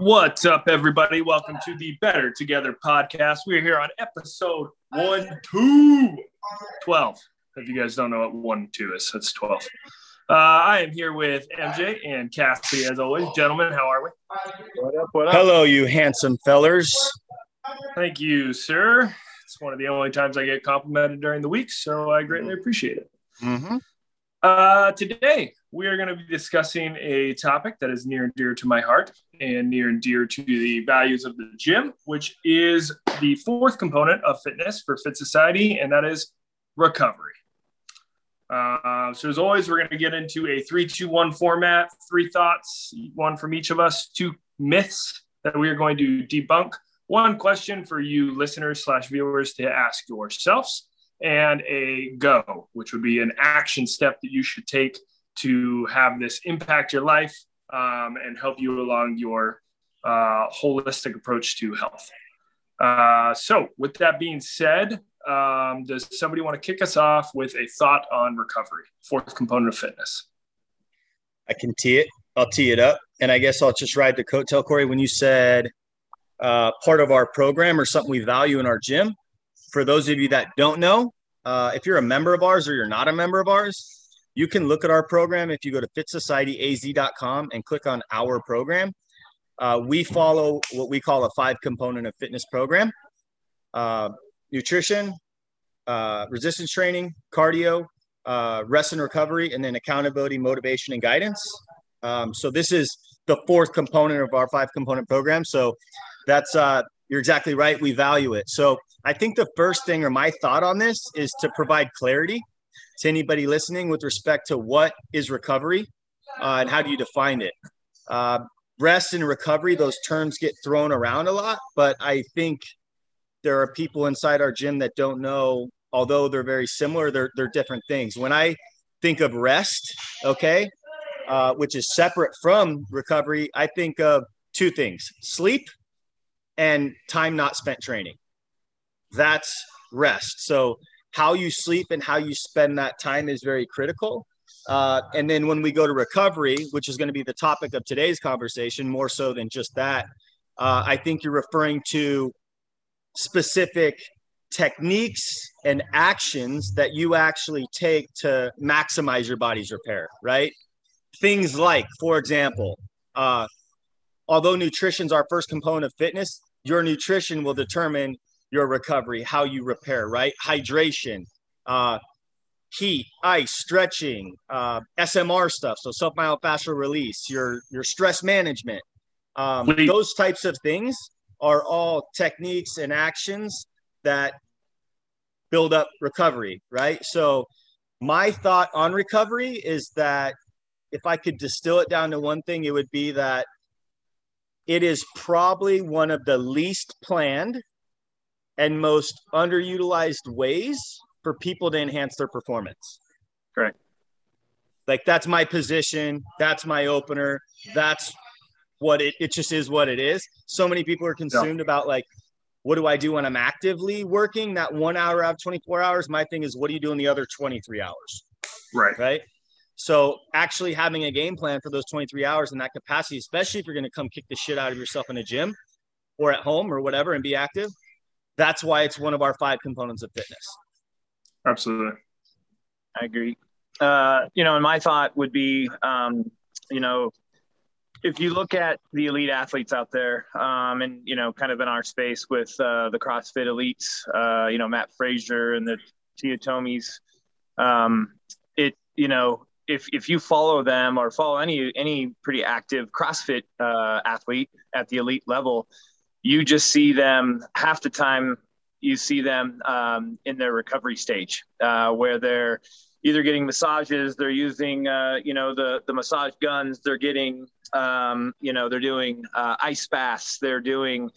What's up, everybody? Welcome to the Better Together podcast. We're here on episode one, two, 12. If you guys don't know what one, two is, that's 12. Uh, I am here with MJ and Cassie, as always. Gentlemen, how are we? What up? What up? Hello, you handsome fellers. Thank you, sir. It's one of the only times I get complimented during the week, so I greatly appreciate it. Mm-hmm. Uh, today, we are going to be discussing a topic that is near and dear to my heart and near and dear to the values of the gym, which is the fourth component of fitness for Fit Society, and that is recovery. Uh, so, as always, we're going to get into a three, two, one format, three thoughts, one from each of us, two myths that we are going to debunk, one question for you listeners slash viewers to ask yourselves and a go, which would be an action step that you should take to have this impact your life um, and help you along your uh, holistic approach to health. Uh, so, with that being said, um, does somebody want to kick us off with a thought on recovery, fourth component of fitness? I can tee it. I'll tee it up, and I guess I'll just ride the coattail, Corey. When you said uh, part of our program or something we value in our gym, for those of you that don't know, uh, if you're a member of ours or you're not a member of ours, you can look at our program if you go to fitsocietyaz.com and click on our program. Uh, we follow what we call a five component of fitness program uh, nutrition, uh, resistance training, cardio, uh, rest and recovery, and then accountability, motivation, and guidance. Um, so, this is the fourth component of our five component program. So, that's uh, you're exactly right. We value it. So, I think the first thing or my thought on this is to provide clarity to anybody listening with respect to what is recovery uh, and how do you define it. Uh, rest and recovery, those terms get thrown around a lot, but I think there are people inside our gym that don't know, although they're very similar, they're, they're different things. When I think of rest, okay, uh, which is separate from recovery, I think of two things sleep and time not spent training that's rest. So how you sleep and how you spend that time is very critical. Uh, and then when we go to recovery, which is going to be the topic of today's conversation, more so than just that, uh, I think you're referring to specific techniques and actions that you actually take to maximize your body's repair, right? Things like, for example, uh, although nutrition is our first component of fitness, your nutrition will determine your recovery, how you repair, right? Hydration, uh, heat, ice, stretching, uh, SMR stuff, so self myofascial release, your your stress management. Um, those types of things are all techniques and actions that build up recovery, right? So my thought on recovery is that if I could distill it down to one thing, it would be that it is probably one of the least planned and most underutilized ways for people to enhance their performance. Correct. Like that's my position. That's my opener. That's what it, it just is what it is. So many people are consumed yeah. about like, what do I do when I'm actively working? That one hour out of 24 hours. My thing is, what do you do in the other 23 hours? Right. Right. So actually having a game plan for those 23 hours in that capacity, especially if you're going to come kick the shit out of yourself in a gym or at home or whatever and be active, that's why it's one of our five components of fitness. Absolutely. I agree. Uh, you know, and my thought would be, um, you know, if you look at the elite athletes out there, um, and you know, kind of in our space with uh, the CrossFit elites, uh, you know, Mat Fraser and the Tia Toomeys, um, it, you know, if if you follow them or follow any any pretty active CrossFit uh, athlete at the elite level, you just see them half the time you see them um, in their recovery stage uh, where they're either getting massages they're using uh, you know the the massage guns they're getting um, you know they're doing uh, ice baths they're doing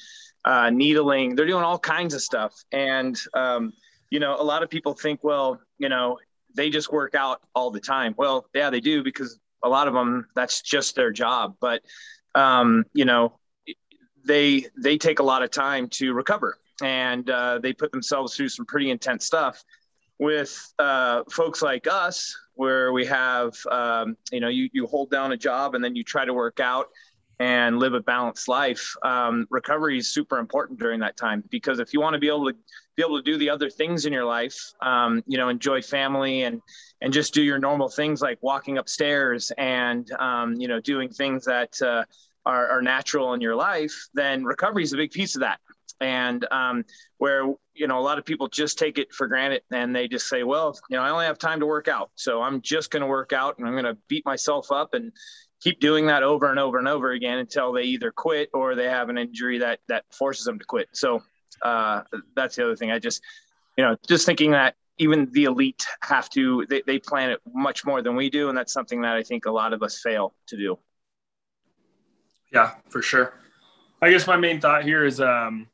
uh, needling they're doing all kinds of stuff. And um, you know a lot of people think well you know they just work out all the time. Well yeah they do because a lot of them that's just their job. But um, you know they they take a lot of time to recover. And uh, they put themselves through some pretty intense stuff with uh, folks like us where we have um, you know you, you hold down a job and then you try to work out and live a balanced life, um, recovery is super important during that time because if you want to be able to be able to do the other things in your life, um, you know, enjoy family and and just do your normal things like walking upstairs and um, you know doing things that uh, are, are, natural in your life, then recovery is a big piece of that. And um, where you know a lot of people just take it for granted and they just say, well, you know, I only have time to work out, so I'm just going to work out and I'm going to beat myself up and keep doing that over and over and over again until they either quit or they have an injury that that forces them to quit. So uh, that's the other thing. I just, you know, just thinking that even the elite have to they, they plan it much more than we do, and that's something that I think a lot of us fail to do. Yeah, for sure. I guess my main thought here is um,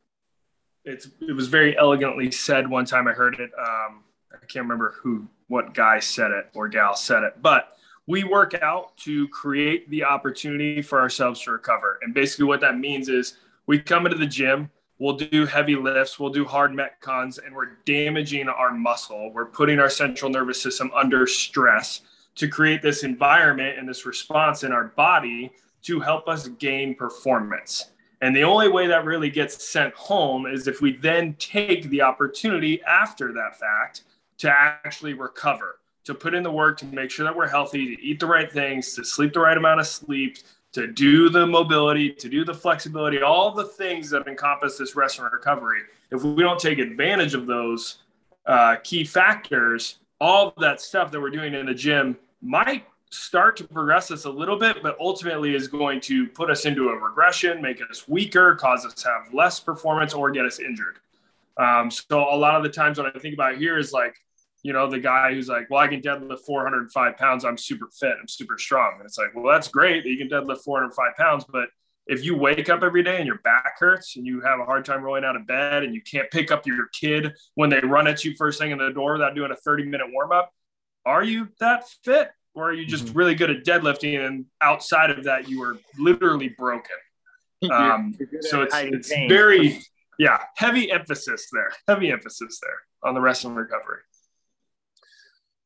it's it was very elegantly said one time I heard it. Um, I can't remember who what guy said it or gal said it, but we work out to create the opportunity for ourselves to recover. And basically, what that means is we come into the gym, we'll do heavy lifts, we'll do hard metcons, and we're damaging our muscle. We're putting our central nervous system under stress to create this environment and this response in our body to help us gain performance. And the only way that really gets sent home is if we then take the opportunity after that fact to actually recover to put in the work to make sure that we're healthy, to eat the right things, to sleep the right amount of sleep, to do the mobility, to do the flexibility, all the things that encompass this rest and recovery. If we don't take advantage of those uh, key factors, all that stuff that we're doing in the gym might start to progress us a little bit, but ultimately is going to put us into a regression, make us weaker, cause us to have less performance, or get us injured. Um, so a lot of the times, what I think about here is like you know, the guy who's like, well, I can deadlift 405 pounds. I'm super fit. I'm super strong. And it's like, well, that's great that you can deadlift 405 pounds. But if you wake up every day and your back hurts and you have a hard time rolling out of bed and you can't pick up your kid when they run at you first thing in the door without doing a 30 minute warm up, are you that fit? Or are you just mm-hmm. really good at deadlifting? And outside of that, you are literally broken. Um, so it's, it's very, yeah, heavy emphasis there, heavy emphasis there on the rest and recovery.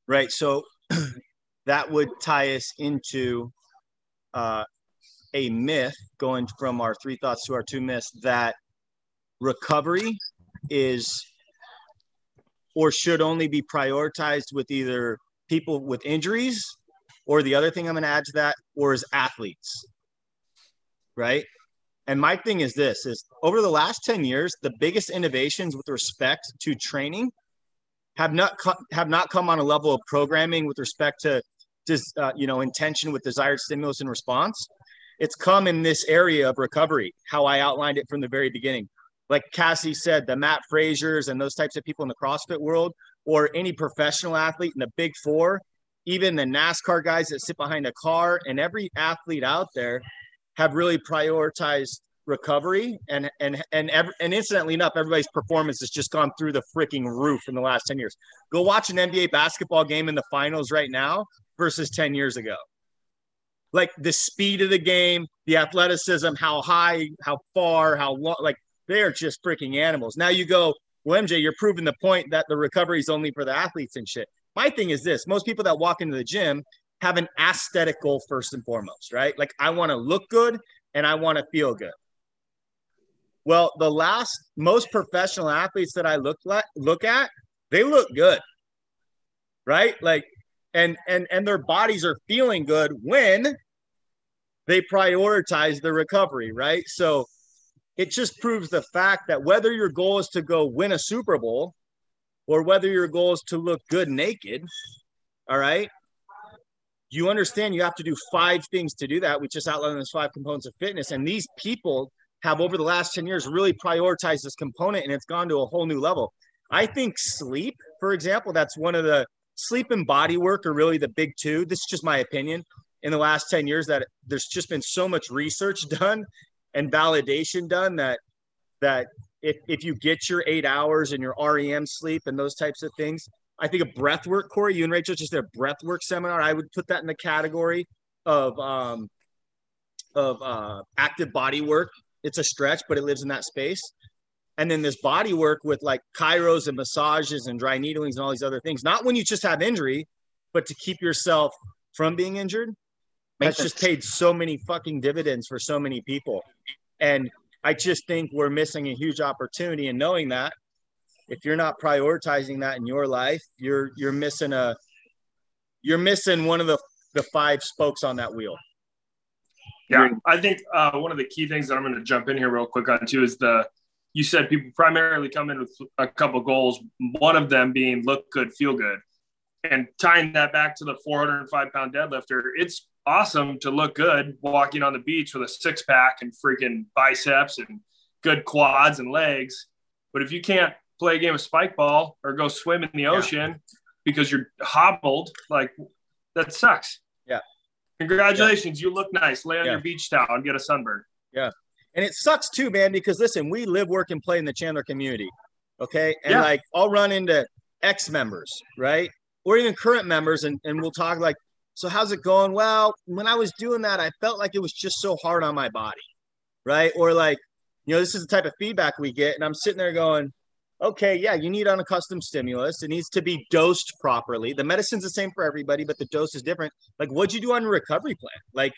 Right. So that would tie us into uh, a myth going from our three thoughts to our two myths that recovery is or should only be prioritized with either people with injuries or the other thing I'm going to add to that or is athletes. Right? And my thing is this is over the last 10 years the biggest innovations with respect to training have not have not come on a level of programming with respect to just uh, you know intention with desired stimulus and response. It's come in this area of recovery how i outlined it from the very beginning. Like cassie said the Mat frasers and those types of people in the crossfit world or any professional athlete in the big four even the nascar guys that sit behind a car and every athlete out there have really prioritized recovery and and and and incidentally enough everybody's performance has just gone through the freaking roof in the last 10 years. Go watch an nba basketball game in the finals right now versus 10 years ago. Like the speed of the game the athleticism how high how far how long like they're just freaking animals. Now you go well mj you're proving the point that the recovery is only for the athletes and shit. My thing is this most people that walk into the gym have an aesthetic goal first and foremost right? Like i want to look good and i want to feel good well, the last most professional athletes that I look at look at, they look good. Right? Like and and and their bodies are feeling good when they prioritize the recovery, right? So it just proves the fact that whether your goal is to go win a Super Bowl or whether your goal is to look good naked, all right, you understand you have to do five things to do that. We just outlined those five components of fitness. And these people have over the last 10 years really prioritized this component and it's gone to a whole new level. I think sleep, for example, that's one of the sleep and body work are really the big two. This is just my opinion. In the last 10 years, that there's just been so much research done and validation done that that if, if you get your eight hours and your REM sleep and those types of things, I think a breath work, Corey, you and Rachel just did a breath work seminar. I would put that in the category of um, of uh, active body work it's a stretch, but it lives in that space. And then this body work with like chiros and massages and dry needlings and all these other things, not when you just have injury, but to keep yourself from being injured. That's just paid so many fucking dividends for so many people. And I just think we're missing a huge opportunity in knowing that if you're not prioritizing that in your life, you're you're missing a you're missing one of the the five spokes on that wheel. Yeah, I think uh, one of the key things that I'm going to jump in here real quick on too is the you said people primarily come in with a couple goals. One of them being look good, feel good, and tying that back to the 405 pound deadlifter. It's awesome to look good walking on the beach with a six pack and freaking biceps and good quads and legs. But if you can't play a game of spike ball or go swim in the ocean yeah. because you're hobbled, like that sucks. Yeah. Congratulations. Yeah. You look nice. Lay on yeah. your beach towel and get a sunburn. Yeah. And it sucks too, man, because listen, we live, work, and play in the Chandler community. Okay. And like I'll run into ex members, right? Or even current members, and, and we'll talk like, so how's it going? Well, when I was doing that, I felt like it was just so hard on my body. Right. Or like, you know, this is the type of feedback we get. And I'm sitting there going, okay, yeah, you need unaccustomed stimulus. It needs to be dosed properly. The medicine's the same for everybody, but the dose is different. Like, what'd you do on a recovery plan? Like,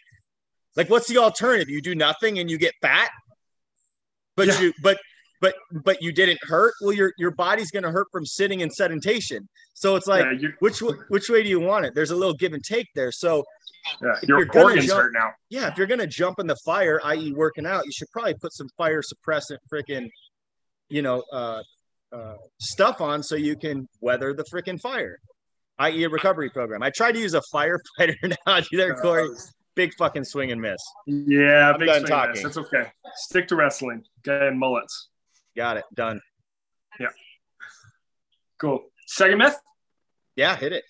like what's the alternative? You do nothing and you get fat, but yeah. you but but but you didn't hurt. Well, your your body's gonna hurt from sitting and sedentation. So it's like, yeah, which which way do you want it? There's a little give and take there. So yeah, your organs jump, hurt now. Yeah, if you're gonna jump in the fire, i.e., working out, you should probably put some fire suppressant, freaking, you know, uh, uh, stuff on so you can weather the freaking fire, i.e., a recovery program. I tried to use a firefighter analogy there, Corey. Big fucking swing and miss. Yeah, I'm big swing talking. miss. That's okay. Stick to wrestling. Okay, and mullets. Got it. Done. Yeah. Cool. Second myth? Yeah, hit it.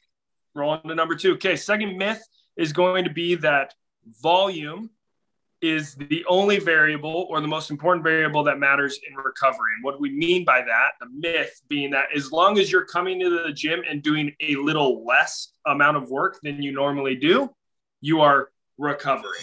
Roll on to number two. Okay, second myth is going to be that volume is the only variable or the most important variable that matters in recovery. And what we mean by that, the myth being that as long as you're coming to the gym and doing a little less amount of work than you normally do, you are recovering.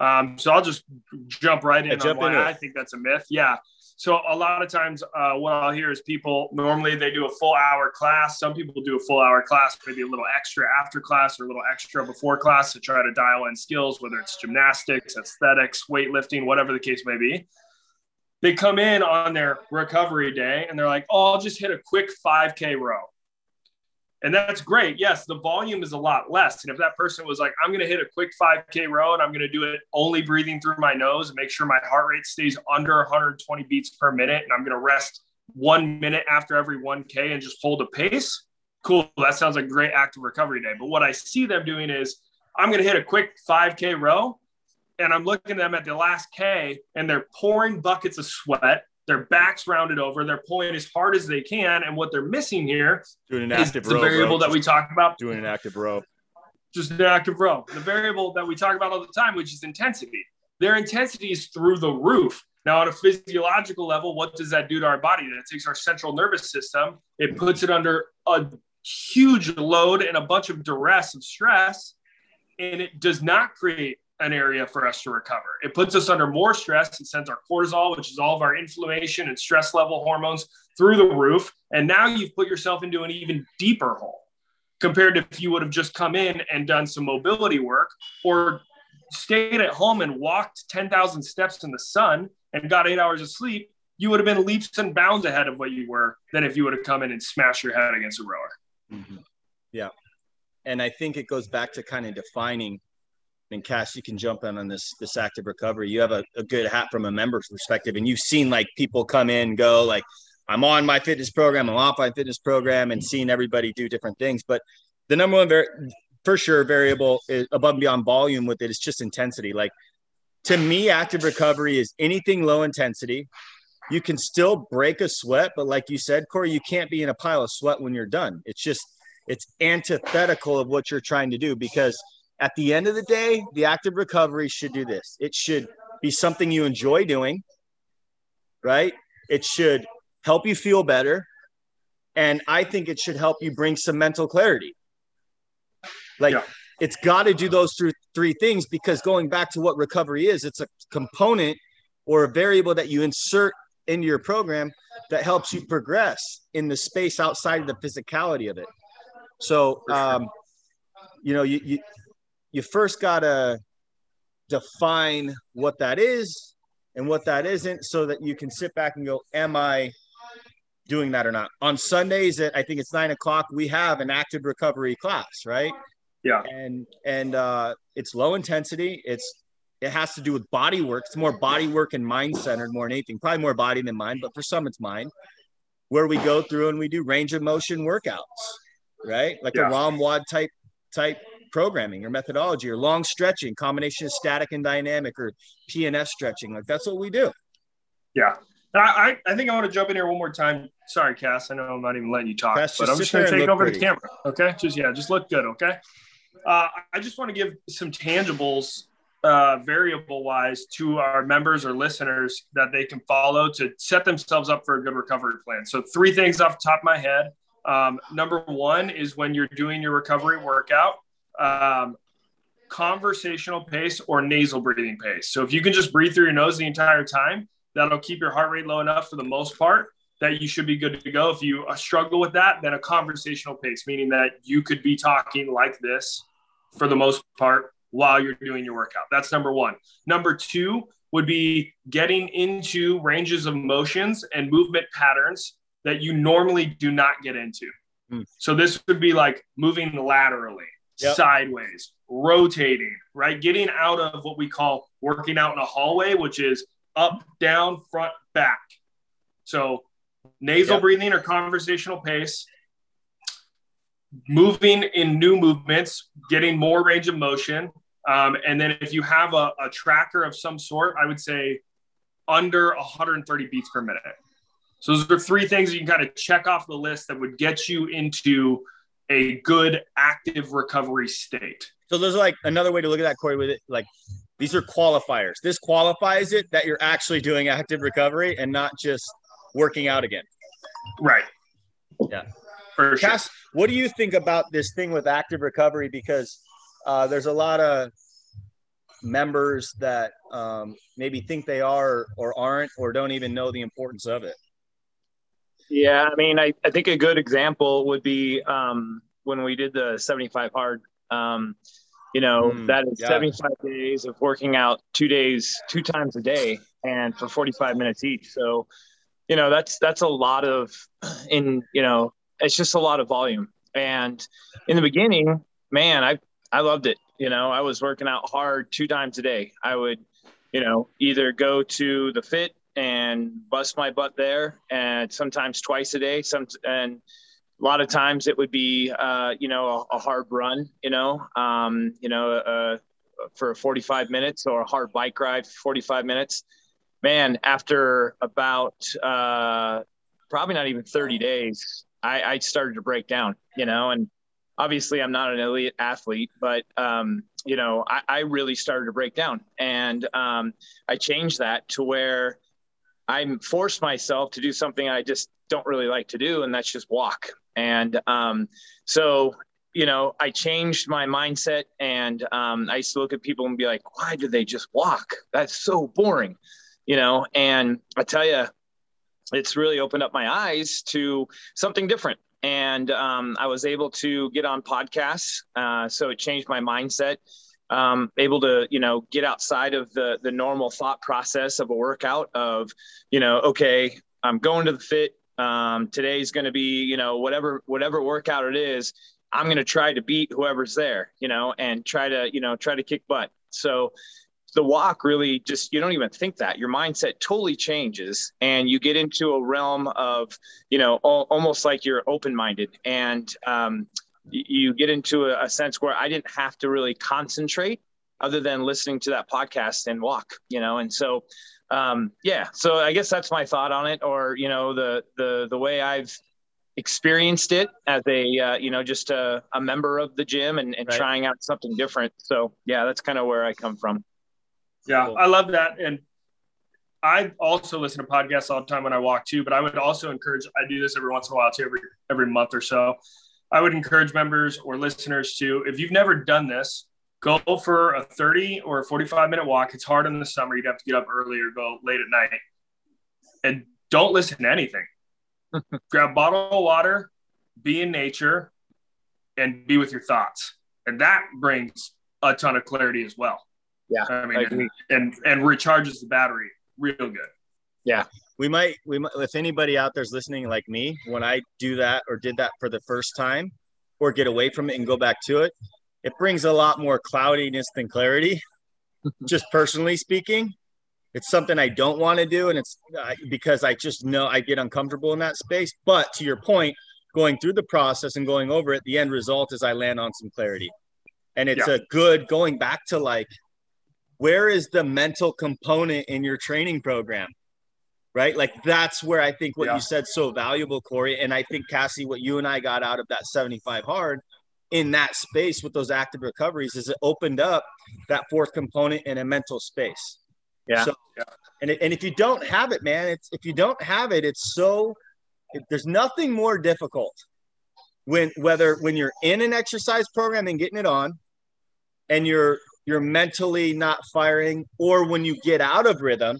Um, so I'll just jump right in on why I think that's a myth. Yeah. So a lot of times, uh, what I'll hear is people normally they do a full hour class. Some people do a full hour class, maybe a little extra after class or a little extra before class to try to dial in skills, whether it's gymnastics, aesthetics, weightlifting, whatever the case may be. They come in on their recovery day and they're like, "Oh, I'll just hit a quick 5K row." And that's great. Yes, the volume is a lot less. And if that person was like, I'm going to hit a quick 5K row and I'm going to do it only breathing through my nose and make sure my heart rate stays under 120 beats per minute, and I'm going to rest one minute after every 1K and just hold a pace, cool. That sounds like a great active recovery day. But what I see them doing is, I'm going to hit a quick 5K row and I'm looking at them at the last K and they're pouring buckets of sweat their backs rounded over. They're pulling as hard as they can. And what they're missing here doing an active the variable bro. that we talk about. Doing an active row. Just an active row. The variable that we talk about all the time, which is intensity. Their intensity is through the roof. Now, on a physiological level, what does that do to our body? That takes our central nervous system, it puts it under a huge load and a bunch of duress and stress, and it does not create an area for us to recover. It puts us under more stress. It sends our cortisol, which is all of our inflammation and stress level hormones, through the roof. And now you've put yourself into an even deeper hole compared to if you would have just come in and done some mobility work or stayed at home and walked 10,000 steps in the sun and got eight hours of sleep. You would have been leaps and bounds ahead of what you were than if you would have come in and smashed your head against a rower. Mm-hmm. Yeah. And I think it goes back to kind of defining and Cass, you can jump in on this this active recovery. You have a, a good hat from a member's perspective, and you've seen like people come in, go like, I'm on my fitness program, I'm off my fitness program, and seeing everybody do different things. But the number one for sure variable is above and beyond volume with it is just intensity. Like to me, active recovery is anything low intensity. You can still break a sweat, but like you said, Corey, you can't be in a pile of sweat when you're done. It's just it's antithetical of what you're trying to do because at the end of the day, the active recovery should do this. It should be something you enjoy doing, right? It should help you feel better. And I think it should help you bring some mental clarity. Like, yeah. it's got to do those three, three things because going back to what recovery is, it's a component or a variable that you insert into your program that helps you progress in the space outside of the physicality of it. So, um, you know, you, you you first gotta define what that is and what that isn't so that you can sit back and go, Am I doing that or not? On Sundays at I think it's nine o'clock, we have an active recovery class, right? Yeah. And and uh it's low intensity. It's it has to do with body work. It's more body work and mind centered more than anything. Probably more body than mind, but for some it's mind. Where we go through and we do range of motion workouts, right? Like Yeah. a ROMWOD type type programming or methodology or long stretching, combination of static and dynamic or PNF stretching. Like that's what we do. Yeah. I, I think I want to jump in here one more time. Sorry, Cass. I know I'm not even letting you talk, Cass, but I'm just going to take over the camera. Okay. Just, yeah, just look good. Okay. Uh, I just want to give some tangibles, uh, variable wise, to our members or listeners that they can follow to set themselves up for a good recovery plan. So, three things off the top of my head. Um, number one is when you're doing your recovery workout, um, conversational pace or nasal breathing pace. So if you can just breathe through your nose the entire time, that'll keep your heart rate low enough for the most part that you should be good to go. If you uh, struggle with that, then a conversational pace, meaning that you could be talking like this for the most part while you're doing your workout. That's number one. Number two would be getting into ranges of motions and movement patterns that you normally do not get into. Hmm. So this would be like moving laterally, Yep. sideways, rotating, right? Getting out of what we call working out in a hallway, which is up, down, front, back. So nasal Yep. breathing or conversational pace, moving in new movements, getting more range of motion. Um, and then if you have a, a tracker of some sort, I would say under 130 beats per minute. So those are three things you can kind of check off the list that would get you into a good active recovery state. So there's like another way to look at that, Corey, with it. Like these are qualifiers. This qualifies it that you're actually doing active recovery and not just working out again. Right. Yeah. For sure. Cass, what do you think about this thing with active recovery? Because uh, there's a lot of members that um, maybe think they are or aren't or don't even know the importance of it. Yeah, I mean, I, I think a good example would be um, when we did the 75 hard. Um, you know, Mm, that is yeah. 75 days of working out two days, two times a day, and for 45 minutes each. So, you know, that's that's a lot of, in you know, it's just a lot of volume. And in the beginning, man, I I loved it. You know, I was working out hard two times a day. I would, you know, either go to the fit and bust my butt there, and sometimes twice a day. Some and a lot of times it would be, uh, you know, a, a hard run. You know, um, you know, uh, for 45 minutes or a hard bike ride for 45 minutes. Man, after about uh, probably not even 30 days, I, I started to break down. You know, and obviously I'm not an elite athlete, but um, you know, I, I really started to break down, and um, I changed that to where I forced myself to do something I just don't really like to do, and that's just walk. And um, so, you know, I changed my mindset, and um, I used to look at people and be like, "Why do they just walk? That's so boring," you know. And I tell you, it's really opened up my eyes to something different. And um, I was able to get on podcasts, uh, so it changed my mindset um, able to you know get outside of the the normal thought process of a workout of you know okay i'm going to the fit um, today's going to be you know whatever whatever workout it is i'm going to try to beat whoever's there you know and try to you know try to kick butt. So the walk really just you don't even think that. Your mindset totally changes and you get into a realm of you know al- almost like you're open-minded. And um, you get into a, a sense where I didn't have to really concentrate other than listening to that podcast and walk, you know? And so, um, yeah, so I guess that's my thought on it or, you know, the, the, the way I've experienced it as a, uh, you know, just a, a member of the gym and, and Right. trying out something different. So yeah, that's kind of where I come from. Yeah, Cool. I love that. And I also listen to podcasts all the time when I walk too, but I would also encourage, I do this every once in a while too, every, every month or so. I would encourage members or listeners to, if you've never done this, go for a 30 or a 45 minute walk. It's hard in the summer. You'd have to get up early or go late at night. And don't listen to anything. Grab a bottle of water, be in nature, and be with your thoughts. And that brings a ton of clarity as well. Yeah, I mean, I and, and and recharges the battery real good. Yeah, we might we might if anybody out there's listening like me when i do that or did that for the first time or get away from it and go back to it it brings a lot more cloudiness than clarity. Just personally speaking it's something i don't want to do and it's uh, because i just know i get uncomfortable in that space. But to your point going through the process and going over it the end result is i land on some clarity. And it's yeah. a good going back to like where is the mental component in your training program right? Like that's where I think what yeah. you said so valuable, Corey. And I think Cassie, what you and I got out of that 75 hard in that space with those active recoveries is it opened up that fourth component in a mental space. Yeah. So, yeah. And, it, and if you don't have it, man, it's if you don't have it, it's so there's nothing more difficult when whether when you're in an exercise program and getting it on and you're you're mentally not firing or when you get out of rhythm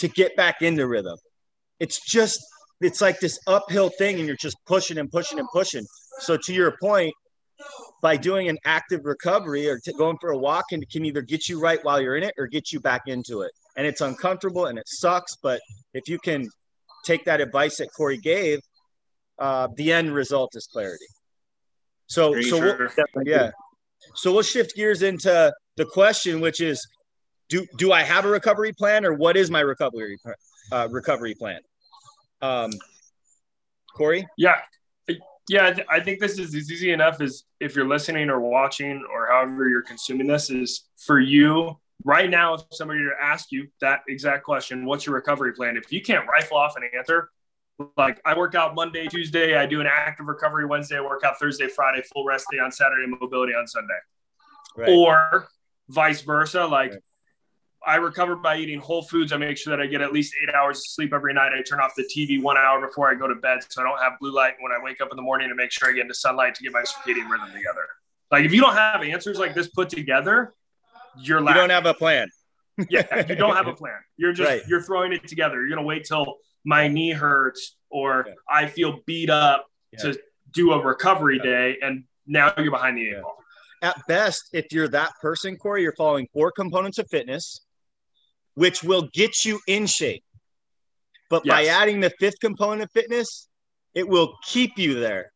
to get back into rhythm. It's just it's like this uphill thing and you're just pushing and pushing and pushing. So to your point, by doing an active recovery or t- going for a walk and can either get you right while you're in it or get you back into it. And it's uncomfortable and it sucks, but if you can take that advice that Corey gave, uh, the end result is clarity. So, so sure? we'll, yeah. So we'll shift gears into the question, which is do do I have a recovery plan or what is my recovery uh, recovery plan? Um, Corey? Yeah, yeah. I think this is easy enough Is if you're listening or watching or however you're consuming this is for you right now. If somebody were to ask you that exact question, what's your recovery plan? If you can't rifle off an answer, like I work out Monday, Tuesday, I do an active recovery Wednesday, I work out Thursday, Friday, full rest day on Saturday, mobility on Sunday, right. or vice versa. Like right I recover by eating whole foods. I make sure that I get at least eight hours of sleep every night. I turn off the TV one hour before I go to bed so I don't have blue light when I wake up in the morning to make sure I get into sunlight to get my circadian rhythm together. Like if you don't have answers like this put together, you're lacking. You don't have a plan. yeah, you don't have a plan. You're just right. you're throwing it together. You're gonna wait till my knee hurts or yeah. I feel beat up yeah. to do a recovery yeah. day, and now you're behind the eight ball. At best, if you're that person, Corey, you're following four components of fitness which will get you in shape. But yes. by adding the fifth component of fitness, it will keep you there.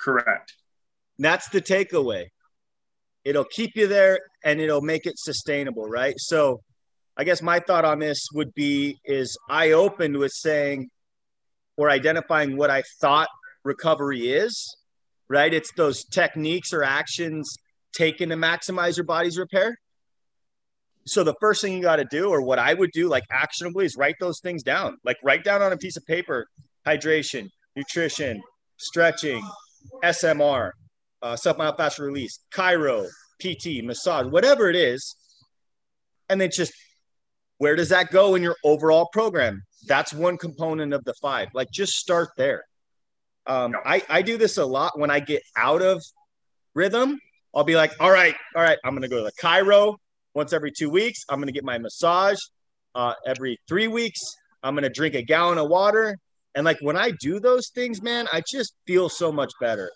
Correct. That's the takeaway. It'll keep you there and it'll make it sustainable, right? So I guess my thought on this would be is I opened with saying or identifying what I thought recovery is, right? It's those techniques or actions taken to maximize your body's repair so the first thing you got to do or what i would do like actionably is write those things down. Like write down on a piece of paper hydration nutrition stretching smr uh, self-myofascial release chiro pt massage whatever it is and then just where does that go in your overall program? That's one component of the five. Like just start there. Um, I, I do this a lot when i get out of rhythm. I'll be like all right all right i'm gonna go to the chiro once every two weeks. I'm going to get my massage uh, every three weeks. I'm going to drink a gallon of water. And like when I do those things, man, I just feel so much better.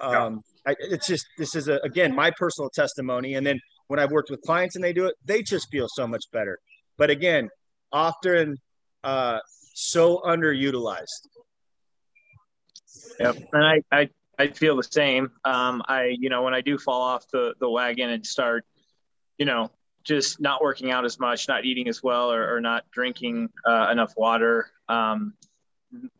Um, I, it's just, this is a, again, my personal testimony. And then when I've worked with clients and they do it, they just feel so much better. But again, often uh, so underutilized. Yep. And I, I, I feel the same. Um, I, you know, when I do fall off the, the wagon and start you know, just not working out as much, not eating as well, or, or not drinking uh, enough water. Um,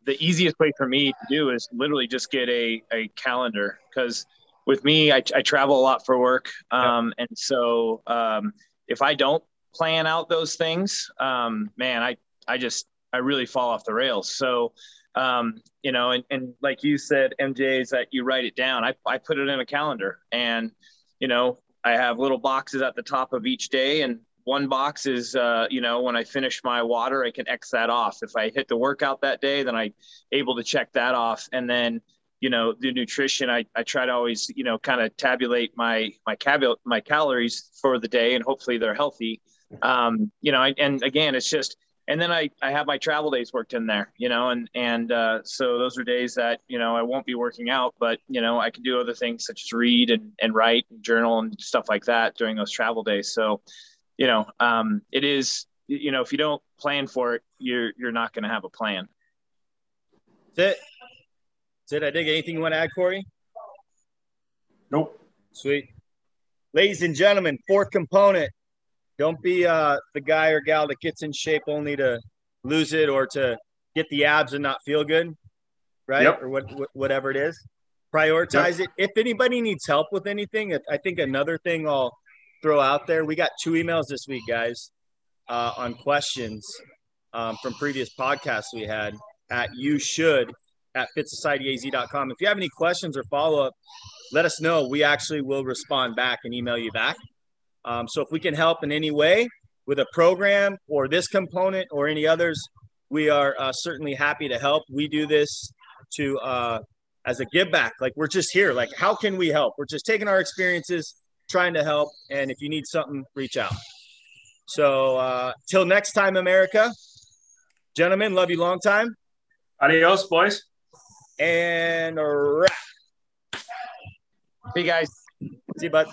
the easiest way for me to do is literally just get a, a calendar because with me, I, I, travel a lot for work. Um, And so um, if I don't plan out those things, um, man, I, I just, I really fall off the rails. So, um, you know, and, and like you said, MJ, is that you write it down. I, I put it in a calendar and, you know, I have little boxes at the top of each day, and one box is, uh, you know, when I finish my water, I can X that off. If I hit the workout that day, then I able to check that off, and then you know the nutrition i, I try to always you know kind of tabulate my my cab- my calories for the day and hopefully they're healthy. Um, you know and again it's just and then I, I have my travel days worked in there, you know, and, and, uh, so those are days that, you know, I won't be working out, but, you know, I can do other things such as read and, and write and journal and stuff like that during those travel days. So, you know, um, it is, you know, if you don't plan for it, you're, you're not going to have a plan. That's it. That's it. I dig anything you want to add, Corey? Nope. Sweet. Ladies and gentlemen, fourth component don't be uh, the guy or gal that gets in shape only to lose it or to get the abs and not feel good, right? Yep. Or what, what, whatever it is. Prioritize yep. it. If anybody needs help with anything, I think another thing I'll throw out there. We got two emails this week, guys, uh, on questions um, from previous podcasts we had at you should at fitsocietyaz.com. If you have any questions or follow up, let us know. We actually will respond back and email you back. Um, so if we can help in any way with a program or this component or any others, we are uh, certainly happy to help. We do this to uh, as a give back. Like we're just here. Like how can we help? We're just taking our experiences, trying to help. And if you need something, reach out. So uh, till next time, America, gentlemen, love you long time. Adios, boys. And wrap. Hey guys. See you, bud.